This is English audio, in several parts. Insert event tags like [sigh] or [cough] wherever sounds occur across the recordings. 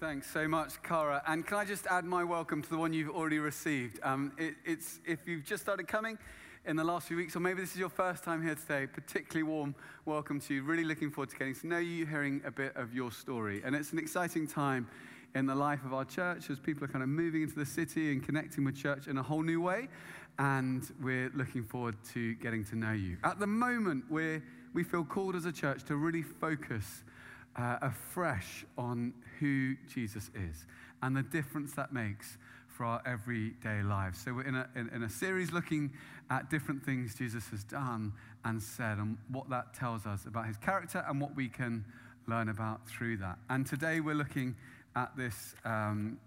Thanks so much, Cara. And can I just add my welcome to the one you've already received? Um, it, it's if you've just started coming in the last few weeks, or maybe this is your first time here today, particularly warm welcome to you. Really looking forward to getting to know you, hearing a bit of your story. And it's an exciting time in the life of our church as people are kind of moving into the city and connecting with church in a whole new way. And we're looking forward to getting to know you. At the moment, we we feel called as a church to really focus uh, afresh on who Jesus is and the difference that makes for our everyday lives. So, we're in a, in, in, a series looking at different things Jesus has done and said, and what that tells us about his character and what we can learn about through that. And today we're looking at this um,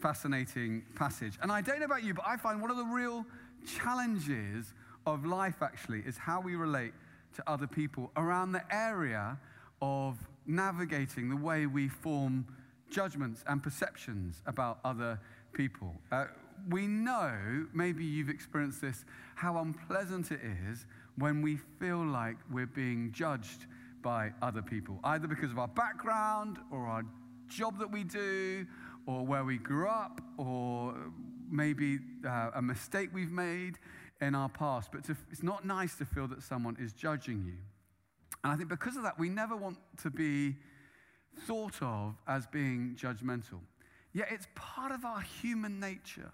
fascinating passage. And I don't know about you, but I find one of the real challenges of life actually is how we relate to other people around the area of navigating the way we form judgments and perceptions about other people. Uh, we know, maybe you've experienced this, how unpleasant it is when we feel like we're being judged by other people, either because of our background or our job that we do or where we grew up or maybe uh, a mistake we've made in our past. But to, it's not nice to feel that someone is judging you. And I think because of that, we never want to be thought of as being judgmental. Yet it's part of our human nature,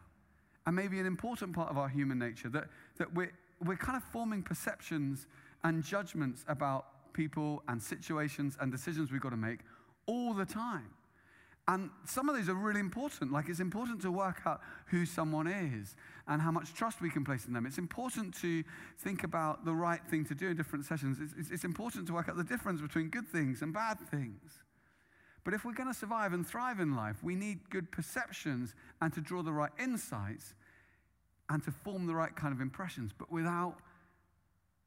and maybe an important part of our human nature, that, that we're, we're kind of forming perceptions and judgments about people and situations and decisions we've got to make all the time. And some of these are really important. Like, it's important to work out who someone is and how much trust we can place in them. It's important to think about the right thing to do in different sessions. It's, it's, it's important to work out the difference between good things and bad things. But if we're going to survive and thrive in life, we need good perceptions and to draw the right insights and to form the right kind of impressions. But without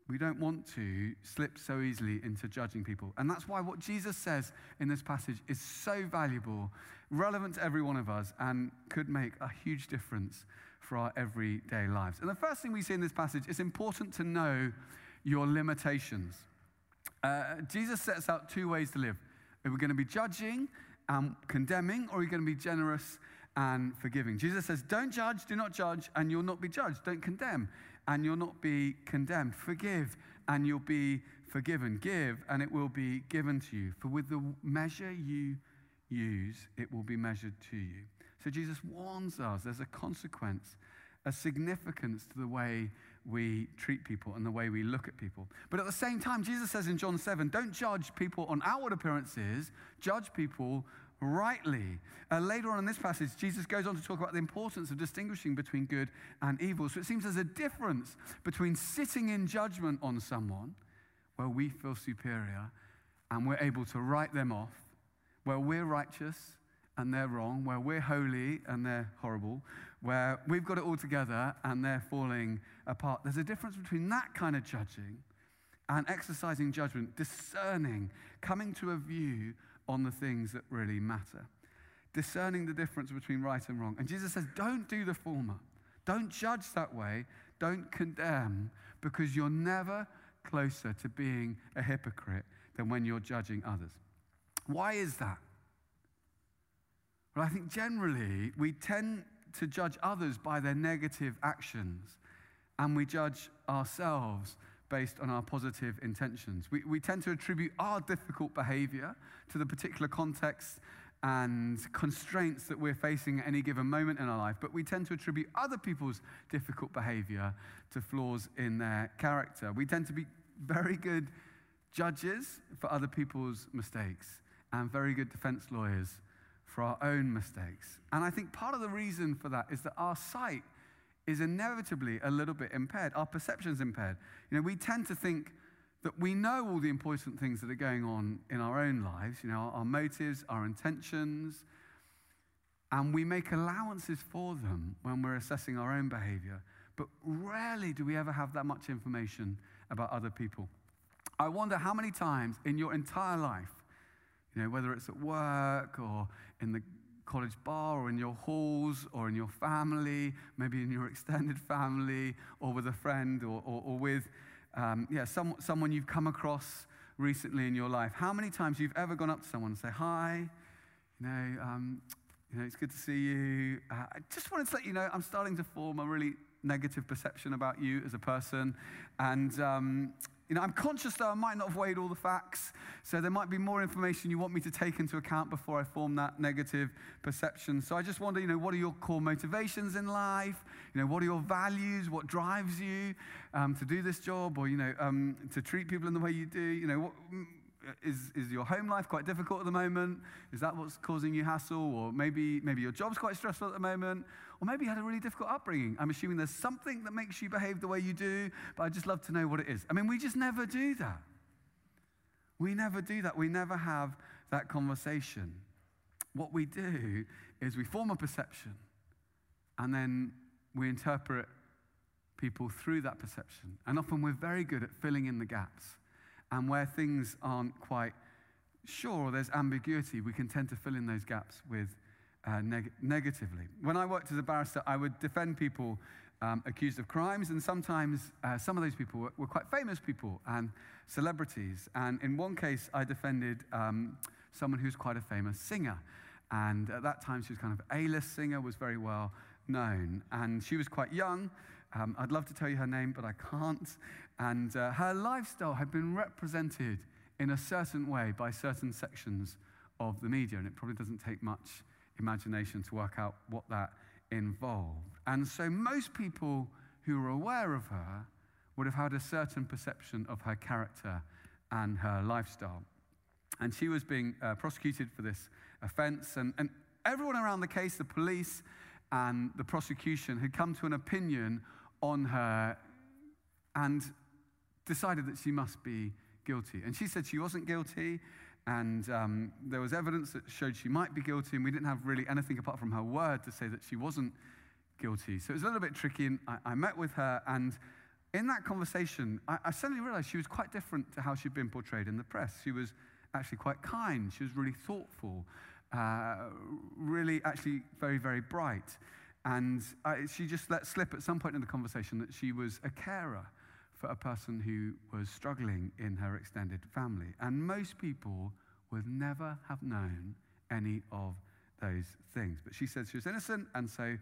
we don't want to slip so easily into judging people. And that's why what Jesus says in this passage is so valuable, relevant to every one of us, and could make a huge difference for our everyday lives. And the first thing we see in this passage is important to know your limitations. Uh, Jesus sets out two ways to live. Are we going to be judging and condemning, or are we going to be generous and forgiving. Jesus says, Don't judge, do not judge, and you'll not be judged. Don't condemn, and you'll not be condemned. Forgive, and you'll be forgiven. Give, and it will be given to you. For with the measure you use, it will be measured to you. So Jesus warns us there's a consequence, a significance to the way we treat people and the way we look at people. But at the same time, Jesus says in John 7 don't judge people on outward appearances, judge people rightly. Uh, later on in this passage, Jesus goes on to talk about the importance of distinguishing between good and evil. So it seems there's a difference between sitting in judgment on someone where we feel superior and we're able to write them off, where we're righteous and they're wrong, where we're holy and they're horrible, where we've got it all together and they're falling apart. There's a difference between that kind of judging and exercising judgment, discerning, coming to a view on the things that really matter, discerning the difference between right and wrong. And Jesus says, don't do the former. Don't judge that way. Don't condemn, because you're never closer to being a hypocrite than when you're judging others. Why is that? Well, I think generally we tend to judge others by their negative actions, and we judge ourselves based on our positive intentions. We, we tend to attribute our difficult behavior to the particular context and constraints that we're facing at any given moment in our life, but we tend to attribute other people's difficult behavior to flaws in their character. We tend to be very good judges for other people's mistakes and very good defense lawyers for our own mistakes. And I think part of the reason for that is that our sight is inevitably a little bit impaired. Our perception is impaired. You know, we tend to think that we know all the important things that are going on in our own lives, you know, our motives, our intentions, and we make allowances for them when we're assessing our own behavior. But rarely do we ever have that much information about other people. I wonder how many times in your entire life, you know, whether it's at work or in the college bar or in your halls or in your family, maybe in your [laughs] extended family or with a friend or, or, or with um, yeah, some, someone you've come across recently in your life. How many times you've ever gone up to someone and say, Hi, you know, um, you know, it's good to see you. Uh, I just wanted to let you know I'm starting to form a really negative perception about you as a person. And, um, you know, I'm conscious that I might not have weighed all the facts, so there might be more information you want me to take into account before I form that negative perception. So I just wonder, you know, what are your core motivations in life? You know, what are your values? What drives you um, to do this job, or you know, um, to treat people in the way you do? You know, what, is, is your home life quite difficult at the moment? Is that what's causing you hassle? Or maybe, maybe your job's quite stressful at the moment? Or maybe you had a really difficult upbringing. I'm assuming there's something that makes you behave the way you do, but I'd just love to know what it is. I mean, we just never do that. We never do that. We never have that conversation. What we do is we form a perception and then we interpret people through that perception. And often we're very good at filling in the gaps. And where things aren't quite sure or there's ambiguity, we can tend to fill in those gaps with uh, neg- negatively. When I worked as a barrister, I would defend people um, accused of crimes, and sometimes uh, some of those people were, were, quite famous people and celebrities. And in one case, I defended um, someone who's quite a famous singer. And at that time, she was kind of A-list singer, was very well known. And she was quite young. Um, I'd love to tell you her name, but I can't. And uh, her lifestyle had been represented in a certain way by certain sections of the media, and it probably doesn't take much imagination to work out what that involved. And so most people who were aware of her would have had a certain perception of her character and her lifestyle. And she was being uh, prosecuted for this offense, and, and everyone around the case, the police and the prosecution, had come to an opinion on her and decided that she must be guilty. And she said she wasn't guilty, and um, there was evidence that showed she might be guilty, and we didn't have really anything apart from her word to say that she wasn't guilty. So it was a little bit tricky, and I, I met with her, and in that conversation, I, I suddenly realized she was quite different to how she'd been portrayed in the press. She was actually quite kind, she was really thoughtful, uh, really actually very, very bright. And I, she just let slip at some point in the conversation that she was a carer for a person who was struggling in her extended family. And most people would never have known any of those things. But she said she was innocent, and so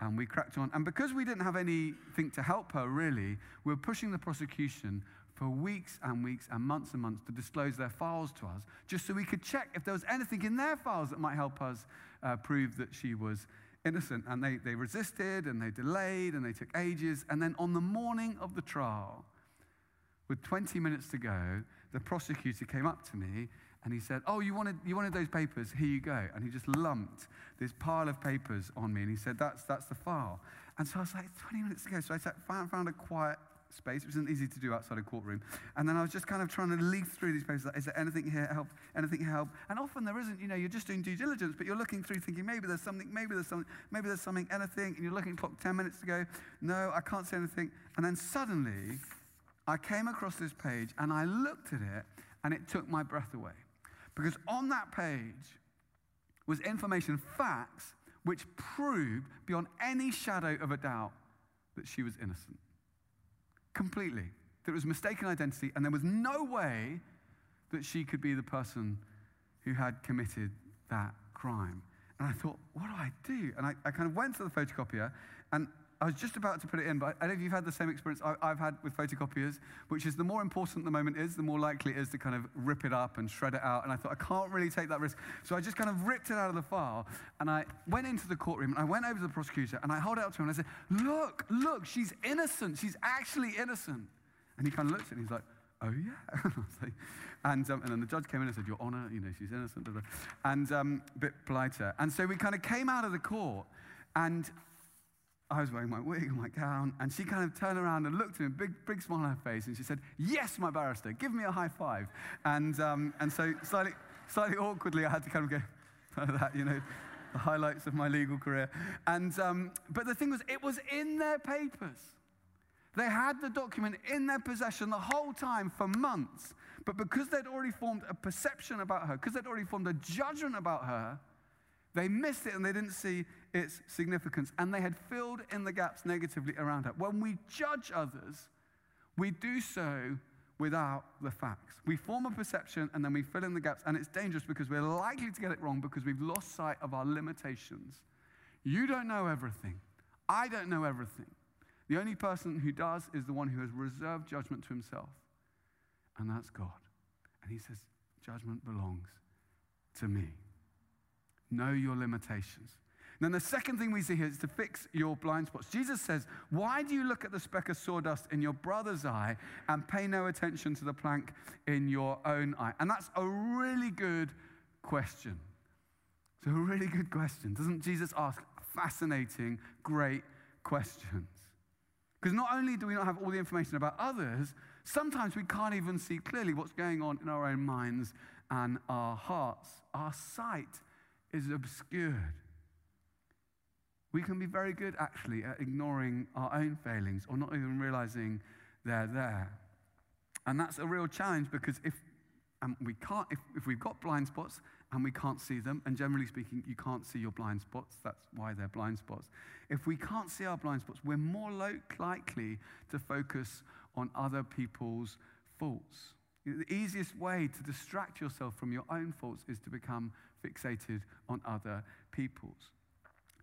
um, we cracked on. And because we didn't have anything to help her, really, we were pushing the prosecution for weeks and weeks and months and months to disclose their files to us, just so we could check if there was anything in their files that might help us uh, prove that she was innocent. And they, they resisted and they delayed and they took ages. And then on the morning of the trial, with 20 minutes to go, the prosecutor came up to me and he said, Oh, you wanted, you wanted those papers? Here you go. And he just lumped this pile of papers on me and he said, That's, that's the file. And so I was like, 20 minutes to go. So I found, found a quiet space. It wasn't easy to do outside a courtroom. And then I was just kind of trying to leaf through these papers. Like, is there anything here help? Anything help? And often there isn't. You know, you're just doing due diligence, but you're looking through, thinking maybe there's something, maybe there's something, maybe there's something, anything. And you're looking clock 10 minutes to go. No, I can't say anything. And then suddenly, I came across this page and I looked at it, and it took my breath away, because on that page was information, facts, which proved beyond any shadow of a doubt that she was innocent completely. That it was mistaken identity, and there was no way that she could be the person who had committed that crime. And I thought, what do I do? And I, I kind of went to the photocopier, and I was just about to put it in, but I don't know if you've had the same experience I've had with photocopiers, which is the more important the moment is, the more likely it is to kind of rip it up and shred it out. And I thought, I can't really take that risk. So I just kind of ripped it out of the file, and I went into the courtroom, and I went over to the prosecutor, and I held up to him, and I said, Look, look, she's innocent. She's actually innocent. And he kind of looked at it, and he's like, Oh, yeah. [laughs] and, um, and then the judge came in and said, Your Honor, you know, she's innocent. And um, a bit politer. And so we kind of came out of the court, and I was wearing my wig and my gown, and she kind of turned around and looked at me, big, big smile on her face, and she said, Yes, my barrister, give me a high five. And, um, and so, slightly, slightly awkwardly, I had to kind of go, that, you know, the highlights of my legal career. And, um, but the thing was, it was in their papers. They had the document in their possession the whole time for months. But because they'd already formed a perception about her, because they'd already formed a judgment about her, they missed it and they didn't see its significance. And they had filled in the gaps negatively around her. When we judge others, we do so without the facts. We form a perception and then we fill in the gaps, and it's dangerous because we're likely to get it wrong because we've lost sight of our limitations. You don't know everything. I don't know everything. The only person who does is the one who has reserved judgment to himself, and that's God. And he says, Judgment belongs to me. Know your limitations. then the second thing we see here is to fix your blind spots. Jesus says, Why do you look at the speck of sawdust in your brother's eye and pay no attention to the plank in your own eye? And that's a really good question. It's a really good question. Doesn't Jesus ask fascinating, great questions? Because not only do we not have all the information about others, sometimes we can't even see clearly what's going on in our own minds and our hearts. Our sight is obscured. We can be very good, actually, at ignoring our own failings or not even realizing they're there. And that's a real challenge because if and we can't, if, if we've got blind spots and we can't see them, and generally speaking, you can't see your blind spots, that's why they're blind spots. If we can't see our blind spots, we're more likely to focus on other people's faults. The easiest way to distract yourself from your own faults is to become fixated on other people's.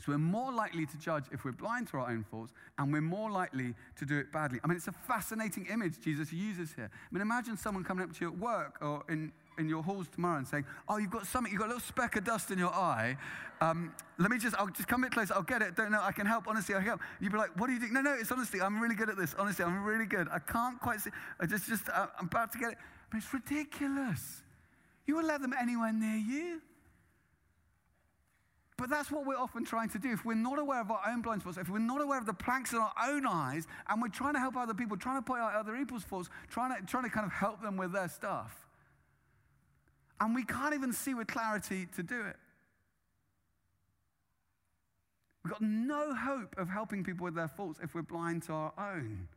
So we're more likely to judge if we're blind to our own faults, and we're more likely to do it badly. I mean, it's a fascinating image Jesus uses here. I mean, imagine someone coming up to you at work or in, in your halls tomorrow and saying, Oh, you've got something, you've got a little speck of dust in your eye. Um, let me just, I'll just come a bit closer. I'll get it. Don't know, I can help. Honestly, I can help. You'd be like, What do you think? No, no, it's honestly, I'm really good at this. Honestly, I'm really good. I can't quite see. I just, just, uh, I'm about to get it. But it's ridiculous. You won't let them anywhere near you. But that's what we're often trying to do. If we're not aware of our own blind spots, if we're not aware of the planks in our own eyes, and we're trying to help other people, trying to point out other people's faults, trying to, trying to kind of help them with their stuff, and we can't even see with clarity to do it. We've got no hope of helping people with their faults if we're blind to our own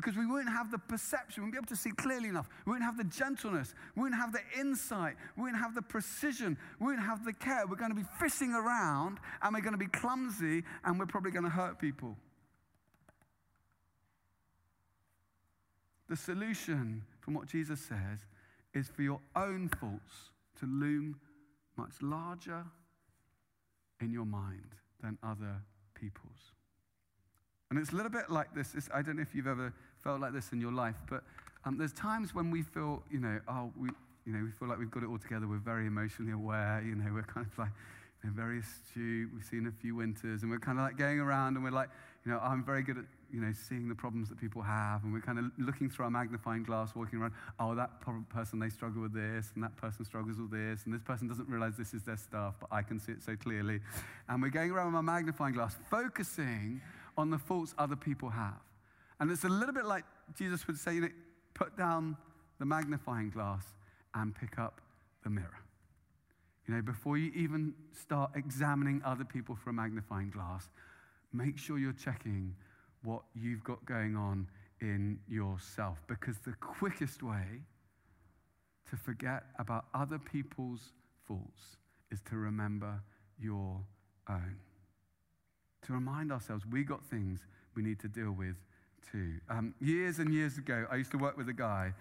because we wouldn't have the perception, we wouldn't be able to see clearly enough. We wouldn't have the gentleness, we wouldn't have the insight, we wouldn't have the precision, we wouldn't have the care. We're going to be fishing around and we're going to be clumsy and we're probably going to hurt people. The solution, from what Jesus says, is for your own faults to loom much larger in your mind than other people's. And it's a little bit like this. It's, I don't know if you've ever felt like this in your life, but um, there's times when we feel, you know, oh, we, you know, we feel like we've got it all together. We're very emotionally aware. You know, we're kind of like you know, very astute. We've seen a few winters, and we're kind of like going around, and we're like, you know, I'm very good at, you know, seeing the problems that people have, and we're kind of looking through our magnifying glass, walking around. Oh, that person they struggle with this, and that person struggles with this, and this person doesn't realize this is their stuff, but I can see it so clearly. And we're going around with our magnifying glass, focusing on the faults other people have. And it's a little bit like Jesus would say, you know, put down the magnifying glass and pick up the mirror. You know, before you even start examining other people for a magnifying glass, make sure you're checking what you've got going on in yourself. Because the quickest way to forget about other people's faults is to remember your own to remind ourselves we got things we need to deal with too. Um, years and years ago, I used to work with a guy,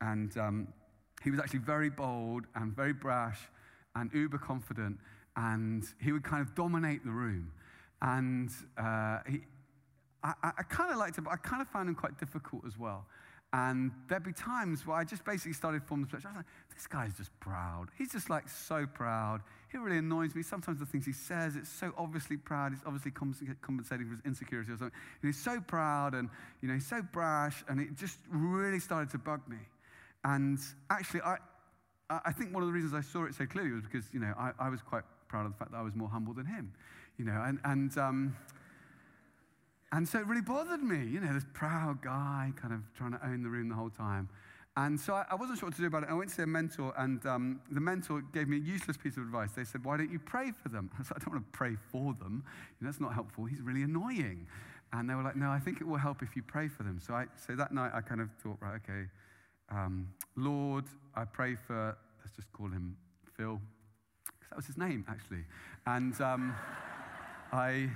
and um, he was actually very bold and very brash and uber confident, and he would kind of dominate the room. And uh, he, I, I kind of liked him, but I kind of found him quite difficult as well. And there'd be times where I just basically started forming perception. I was this guy's just proud. He's just like so proud. He really annoys me. Sometimes the things he says, it's so obviously proud. He's obviously compensating for his insecurity or something. And he's so proud and, you know, he's so brash. And it just really started to bug me. And actually, I, I think one of the reasons I saw it so clearly was because, you know, I, I was quite proud of the fact that I was more humble than him. You know, and, and um, and so it really bothered me, you know, this proud guy kind of trying to own the room the whole time. And so I, I wasn't sure what to do about it. I went to a mentor, and um, the mentor gave me a useless piece of advice. They said, Why don't you pray for them? [laughs] I said, I don't want to pray for them. You know, that's not helpful. He's really annoying. And they were like, No, I think it will help if you pray for them. So, I, so that night I kind of thought, Right, okay, um, Lord, I pray for, let's just call him Phil, because that was his name, actually. And um, [laughs] I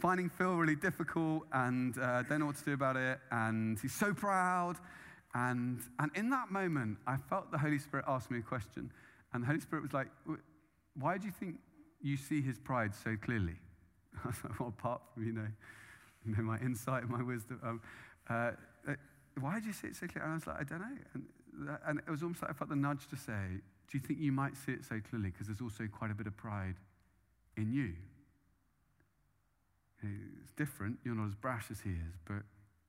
finding Phil really difficult and uh, don't know what to do about it. And he's so proud. And, and in that moment, I felt the Holy Spirit ask me a question. And the Holy Spirit was like, Why do you think you see his pride so clearly? [laughs] I was like, Well, apart from, you know, you know my insight, my wisdom. Um, uh, uh, why do you see it so clearly? And I was like, I don't know. And, and it was almost like I felt the nudge to say, Do you think you might see it so clearly? Because there's also quite a bit of pride in you. It's different. You're not as brash as he is, but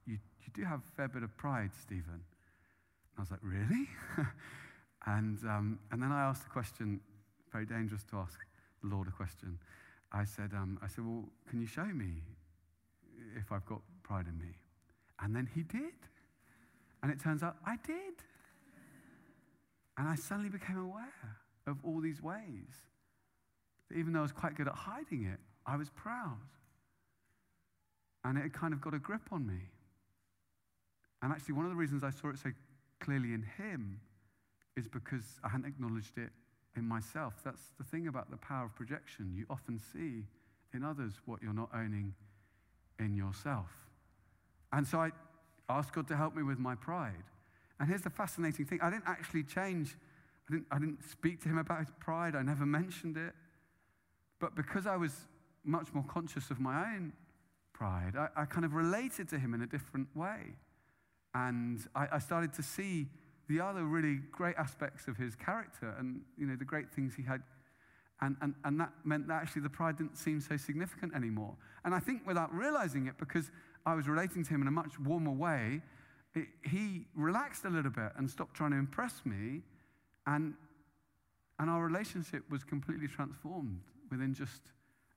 you, you do have a fair bit of pride, Stephen. And I was like, really? [laughs] and, um, and then I asked a question, very dangerous to ask the Lord a question. I said, um, I said, well, can you show me if I've got pride in me? And then he did. And it turns out I did. And I suddenly became aware of all these ways. Even though I was quite good at hiding it, I was proud. And it had kind of got a grip on me. And actually, one of the reasons I saw it so clearly in him is because I hadn't acknowledged it in myself. That's the thing about the power of projection. You often see in others what you're not owning in yourself. And so I asked God to help me with my pride. And here's the fascinating thing I didn't actually change, I didn't, I didn't speak to him about his pride, I never mentioned it. But because I was much more conscious of my own pride, I, I kind of related to him in a different way. And I, I started to see the other really great aspects of his character and you know the great things he had. And, and, and that meant that actually the pride didn't seem so significant anymore. And i think without realizing it because i was relating to him in a much warmer way it, he relaxed a little bit and stopped trying to impress me. And, and our relationship was completely transformed within just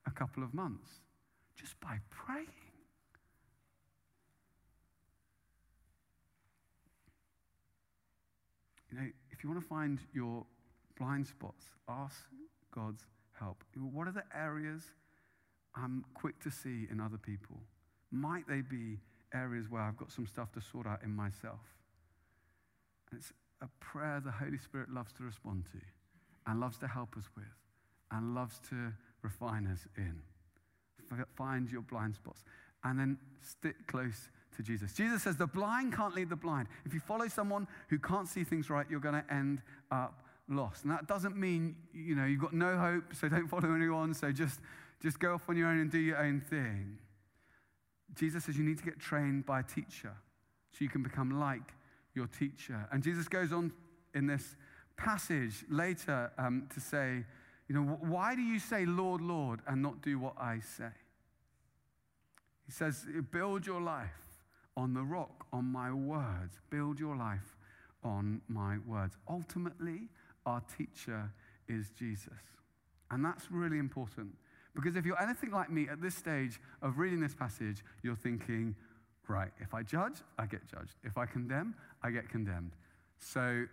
a couple of months just by praying You know, if you want to find your blind spots, ask God's help. What are the areas I'm quick to see in other people? Might they be areas where I've got some stuff to sort out in myself? And it's a prayer the Holy Spirit loves to respond to and loves to help us with and loves to refine us in. Find your blind spots and then stick close to Jesus. Jesus says the blind can't lead the blind. If you follow someone who can't see things right, you're going to end up lost. And that doesn't mean, you know, you've got no hope, so don't follow anyone, so just, just go off on your own and do your own thing. Jesus says you need to get trained by a teacher so you can become like your teacher. And Jesus goes on in this passage later um, to say, you know, why do you say, Lord, Lord, and not do what I say? He says, build your life on the rock, on my words. Build your life on my words. Ultimately, our teacher is Jesus. And that's really important. Because if you're anything like me at this stage of reading this passage, you're thinking, right, if I judge, I get judged. If I condemn, I get condemned. So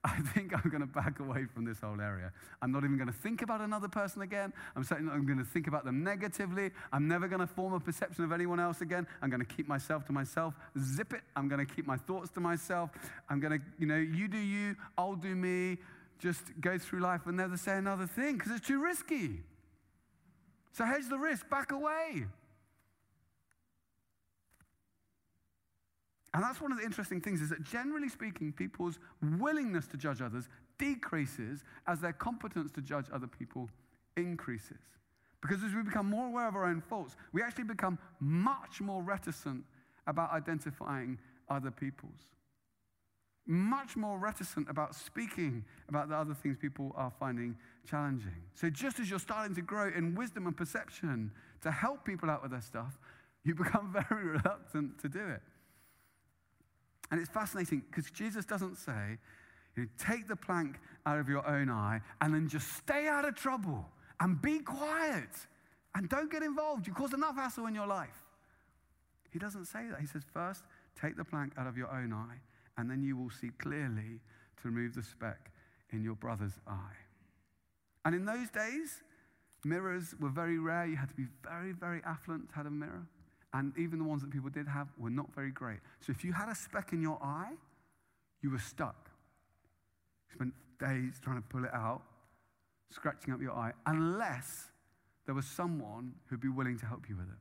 [laughs] I think I'm going to back away from this whole area. I'm not even going to think about another person again. I'm certainly not going to think about them negatively. I'm never going to form a perception of anyone else again. I'm going to keep myself to myself. Zip it. I'm going to keep my thoughts to myself. I'm going to, you know, you do you, I'll do me. Just go through life and never say another thing because it's too risky. So hedge the risk, back away. And that's one of the interesting things is that generally speaking, people's willingness to judge others decreases as their competence to judge other people increases. Because as we become more aware of our own faults, we actually become much more reticent about identifying other people's. Much more reticent about speaking about the other things people are finding challenging. So, just as you're starting to grow in wisdom and perception to help people out with their stuff, you become [laughs] very reluctant to do it. And it's fascinating because Jesus doesn't say, you know, take the plank out of your own eye and then just stay out of trouble and be quiet and don't get involved. You cause enough hassle in your life. He doesn't say that. He says, first, take the plank out of your own eye and then you will see clearly to remove the speck in your brother's eye. And in those days, mirrors were very rare. You had to be very, very affluent to have a mirror. And even the ones that people did have were not very great. So if you had a speck in your eye, you were stuck. You spent days trying to pull it out, scratching up your eye, unless there was someone who'd be willing to help you with it.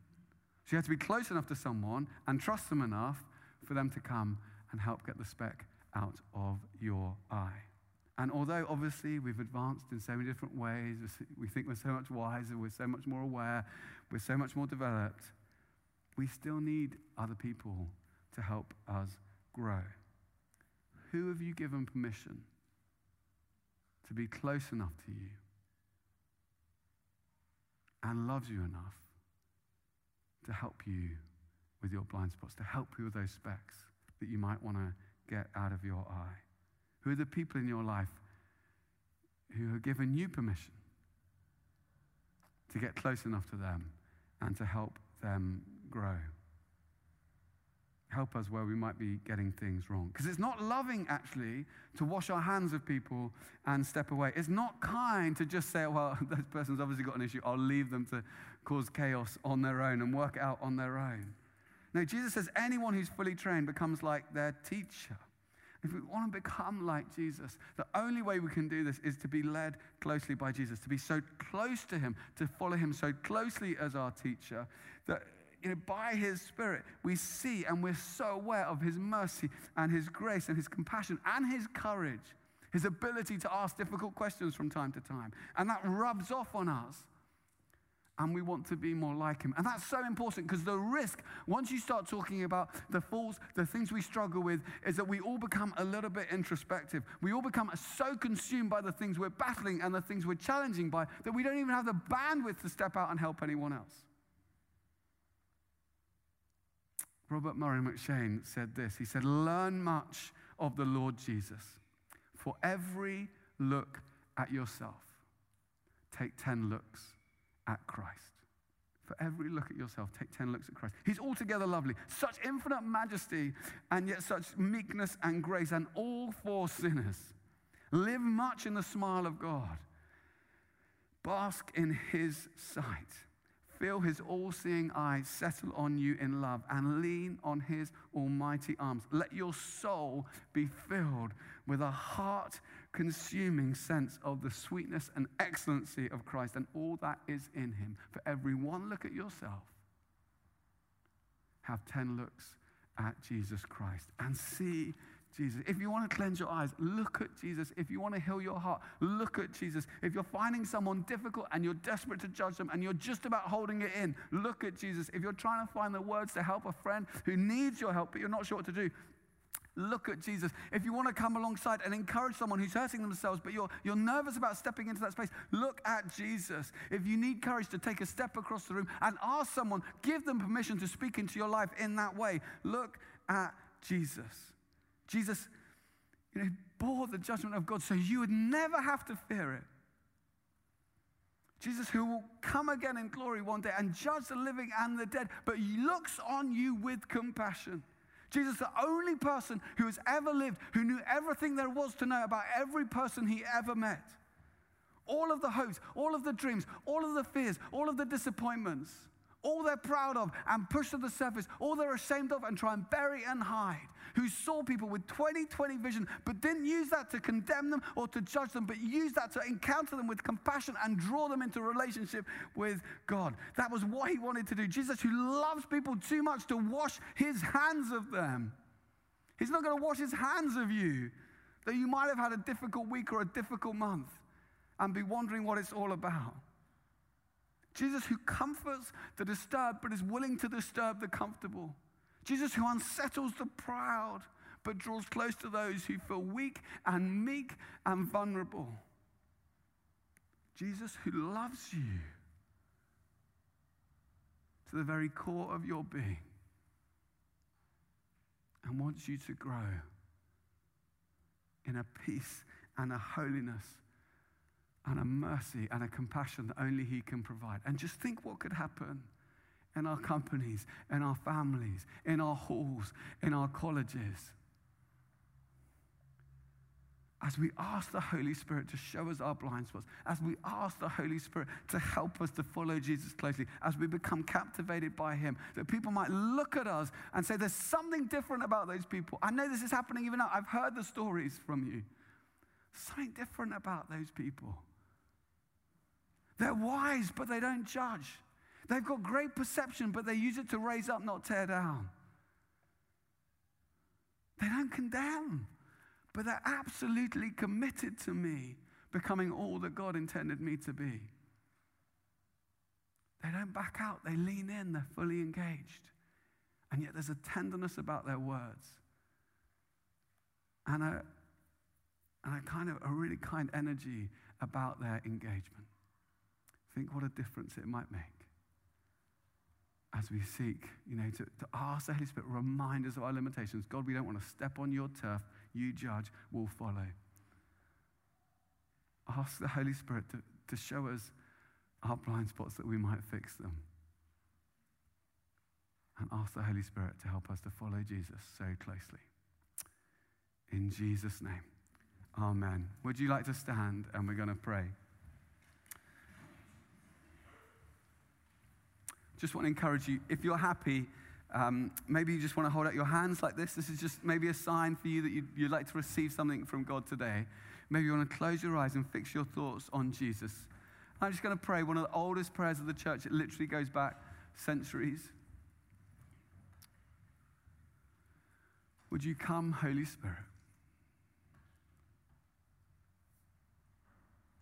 So you had to be close enough to someone and trust them enough for them to come and help get the speck out of your eye. And although obviously we've advanced in so many different ways, we think we're so much wiser, we're so much more aware, we're so much more developed, we still need other people to help us grow. Who have you given permission to be close enough to you and loves you enough to help you with your blind spots, to help you with those specks that you might want to get out of your eye? Who are the people in your life who have given you permission to get close enough to them and to help them grow? Help us where we might be getting things wrong. Because it's not loving, actually, to wash our hands of people and step away. It's not kind to just say, well, [laughs] this person's obviously got an issue. I'll leave them to cause chaos on their own and work out on their own. No, Jesus says anyone who's fully trained becomes like their teacher. If we want to become like Jesus, the only way we can do this is to be led closely by Jesus, to be so close to Him, to follow Him so closely as our teacher that you know, by His Spirit we see and we're so aware of His mercy and His grace and His compassion and His courage, His ability to ask difficult questions from time to time. And that rubs off on us and we want to be more like him. And that's so important because the risk, once you start talking about the faults, the things we struggle with, is that we all become a little bit introspective. We all become so consumed by the things we're battling and the things we're challenging by that we don't even have the bandwidth to step out and help anyone else. Robert Murray M'Cheyne said this He said, Learn much of the Lord Jesus. For every look at yourself, take 10 looks at Christ. For every look at yourself, take 10 looks at Christ. He's altogether lovely, such infinite majesty, and yet such meekness and grace, and all for sinners. Live much in the smile of God. Bask in his sight. Feel his all seeing eyes settle on you in love and lean on his almighty arms. Let your soul be filled with a heart consuming sense of the sweetness and excellency of Christ and all that is in him. For every one look at yourself, have 10 looks at Jesus Christ and see Jesus. If you want to cleanse your eyes, look at Jesus. If you want to heal your heart, look at Jesus. If you're finding someone difficult and you're desperate to judge them and you're just about holding it in, look at Jesus. If you're trying to find the words to help a friend who needs your help but you're not sure what to do, look at Jesus. If you want to come alongside and encourage someone who's hurting themselves, but you're, you're nervous about stepping into that space, look at Jesus. If you need courage to take a step across the room and ask someone, give them permission to speak into your life in that way, look at Jesus. Jesus you know, bore the judgment of God so you would never have to fear it. Jesus, who will come again in glory one day and judge the living and the dead, but he looks on you with compassion. Jesus, the only person who has ever lived, who knew everything there was to know about every person he ever met. All of the hopes, all of the dreams, all of the fears, all of the disappointments, all they're proud of and push to the surface, all they're ashamed of and try and bury and hide, who saw people with 20 20 vision, but didn't use that to condemn them or to judge them, but used that to encounter them with compassion and draw them into relationship with God. That was what he wanted to do. Jesus, who loves people too much to wash his hands of them, he's not going to wash his hands of you, though you might have had a difficult week or a difficult month and be wondering what it's all about. Jesus, who comforts the disturbed but is willing to disturb the comfortable. Jesus, who unsettles the proud but draws close to those who feel weak and meek and vulnerable. Jesus, who loves you to the very core of your being and wants you to grow in a peace and a holiness and a mercy and a compassion that only He can provide. And just think what could happen in our companies, in our families, in our halls, in our colleges. As we ask the Holy Spirit to show us our blind spots, as we ask the Holy Spirit to help us to follow Jesus closely, as we become captivated by Him, that people might look at us and say, There's something different about those people. I know this is happening even now. I've heard the stories from you. Something different about those people. They're wise, but they don't judge. They've got great perception, but they use it to raise up, not tear down. They don't condemn, but they're absolutely committed to me becoming all that God intended me to be. They don't back out, they lean in, they're fully engaged. And yet there's a tenderness about their words and a, and a kind of a really kind energy about their engagement. Think what a difference it might make as we seek, you know, to, to ask the Holy Spirit, remind us of our limitations. God, we don't want to step on your turf. You judge, we'll follow. Ask the Holy Spirit to, to show us our blind spots that we might fix them. And ask the Holy Spirit to help us to follow Jesus so closely. In Jesus' name, amen. Would you like to stand and we're going to pray? Just want to encourage you, if you're happy, um, maybe you just want to hold out your hands like this. This is just maybe a sign for you that you'd, you'd like to receive something from God today. Maybe you want to close your eyes and fix your thoughts on Jesus. I'm just going to pray one of the oldest prayers of the church. It literally goes back centuries. Would you come, Holy Spirit?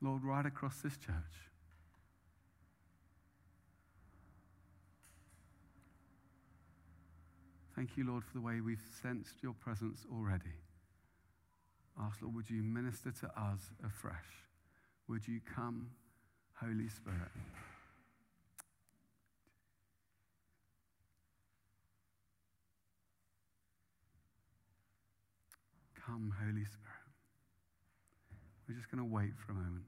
Lord, right across this church. Thank you, Lord, for the way we've sensed your presence already. Ask, Lord, would you minister to us afresh? Would you come, Holy Spirit? Come, Holy Spirit. We're just going to wait for a moment.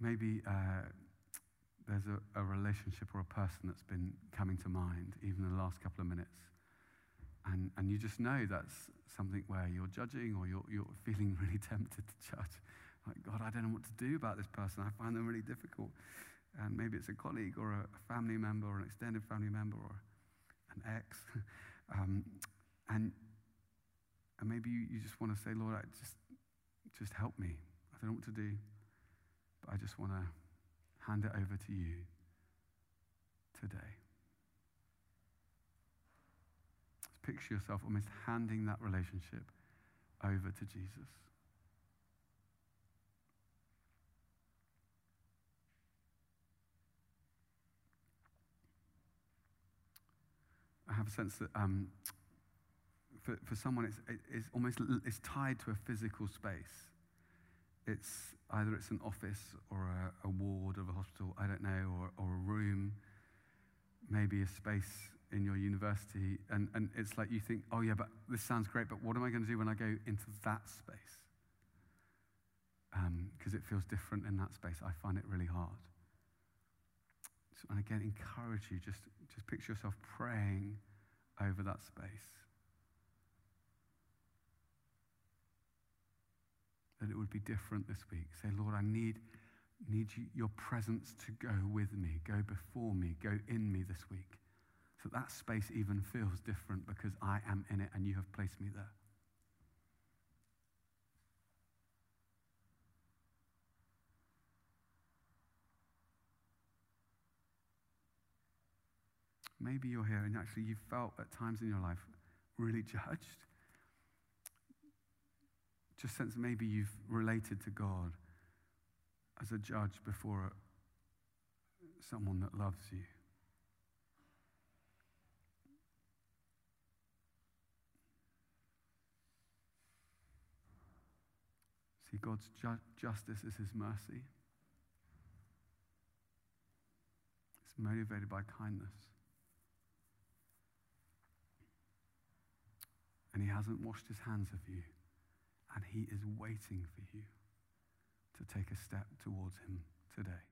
Maybe uh, there's a, a, relationship or a person that's been coming to mind even in the last couple of minutes. And, and you just know that's something where you're judging or you're, you're feeling [laughs] really tempted to judge. Like, God, I don't know what to do about this person. I find them really difficult. And maybe it's a colleague or a family member or an extended family member or an ex. [laughs] um, and, and maybe you, you just want to say, Lord, I just, just help me. I don't know what to do. I just want to hand it over to you today. Just picture yourself almost handing that relationship over to Jesus. I have a sense that um, for, for someone, it's, it's almost it's tied to a physical space. It's either it's an office or a, a ward of a hospital, I don't know, or, or a room, maybe a space in your university. And, and it's like you think, oh, yeah, but this sounds great, but what am I going to do when I go into that space? Because um, it feels different in that space. I find it really hard. So, and again, encourage you, just, just picture yourself praying over that space. That it would be different this week. Say, Lord, I need, need you, your presence to go with me, go before me, go in me this week. So that space even feels different because I am in it and you have placed me there. Maybe you're here and actually you felt at times in your life really [laughs] judged just sense maybe you've related to God as a judge before someone that loves you. See, God's ju- justice is his mercy. It's motivated by kindness. And he hasn't washed his hands of you and He is waiting for you to take a step towards Him today.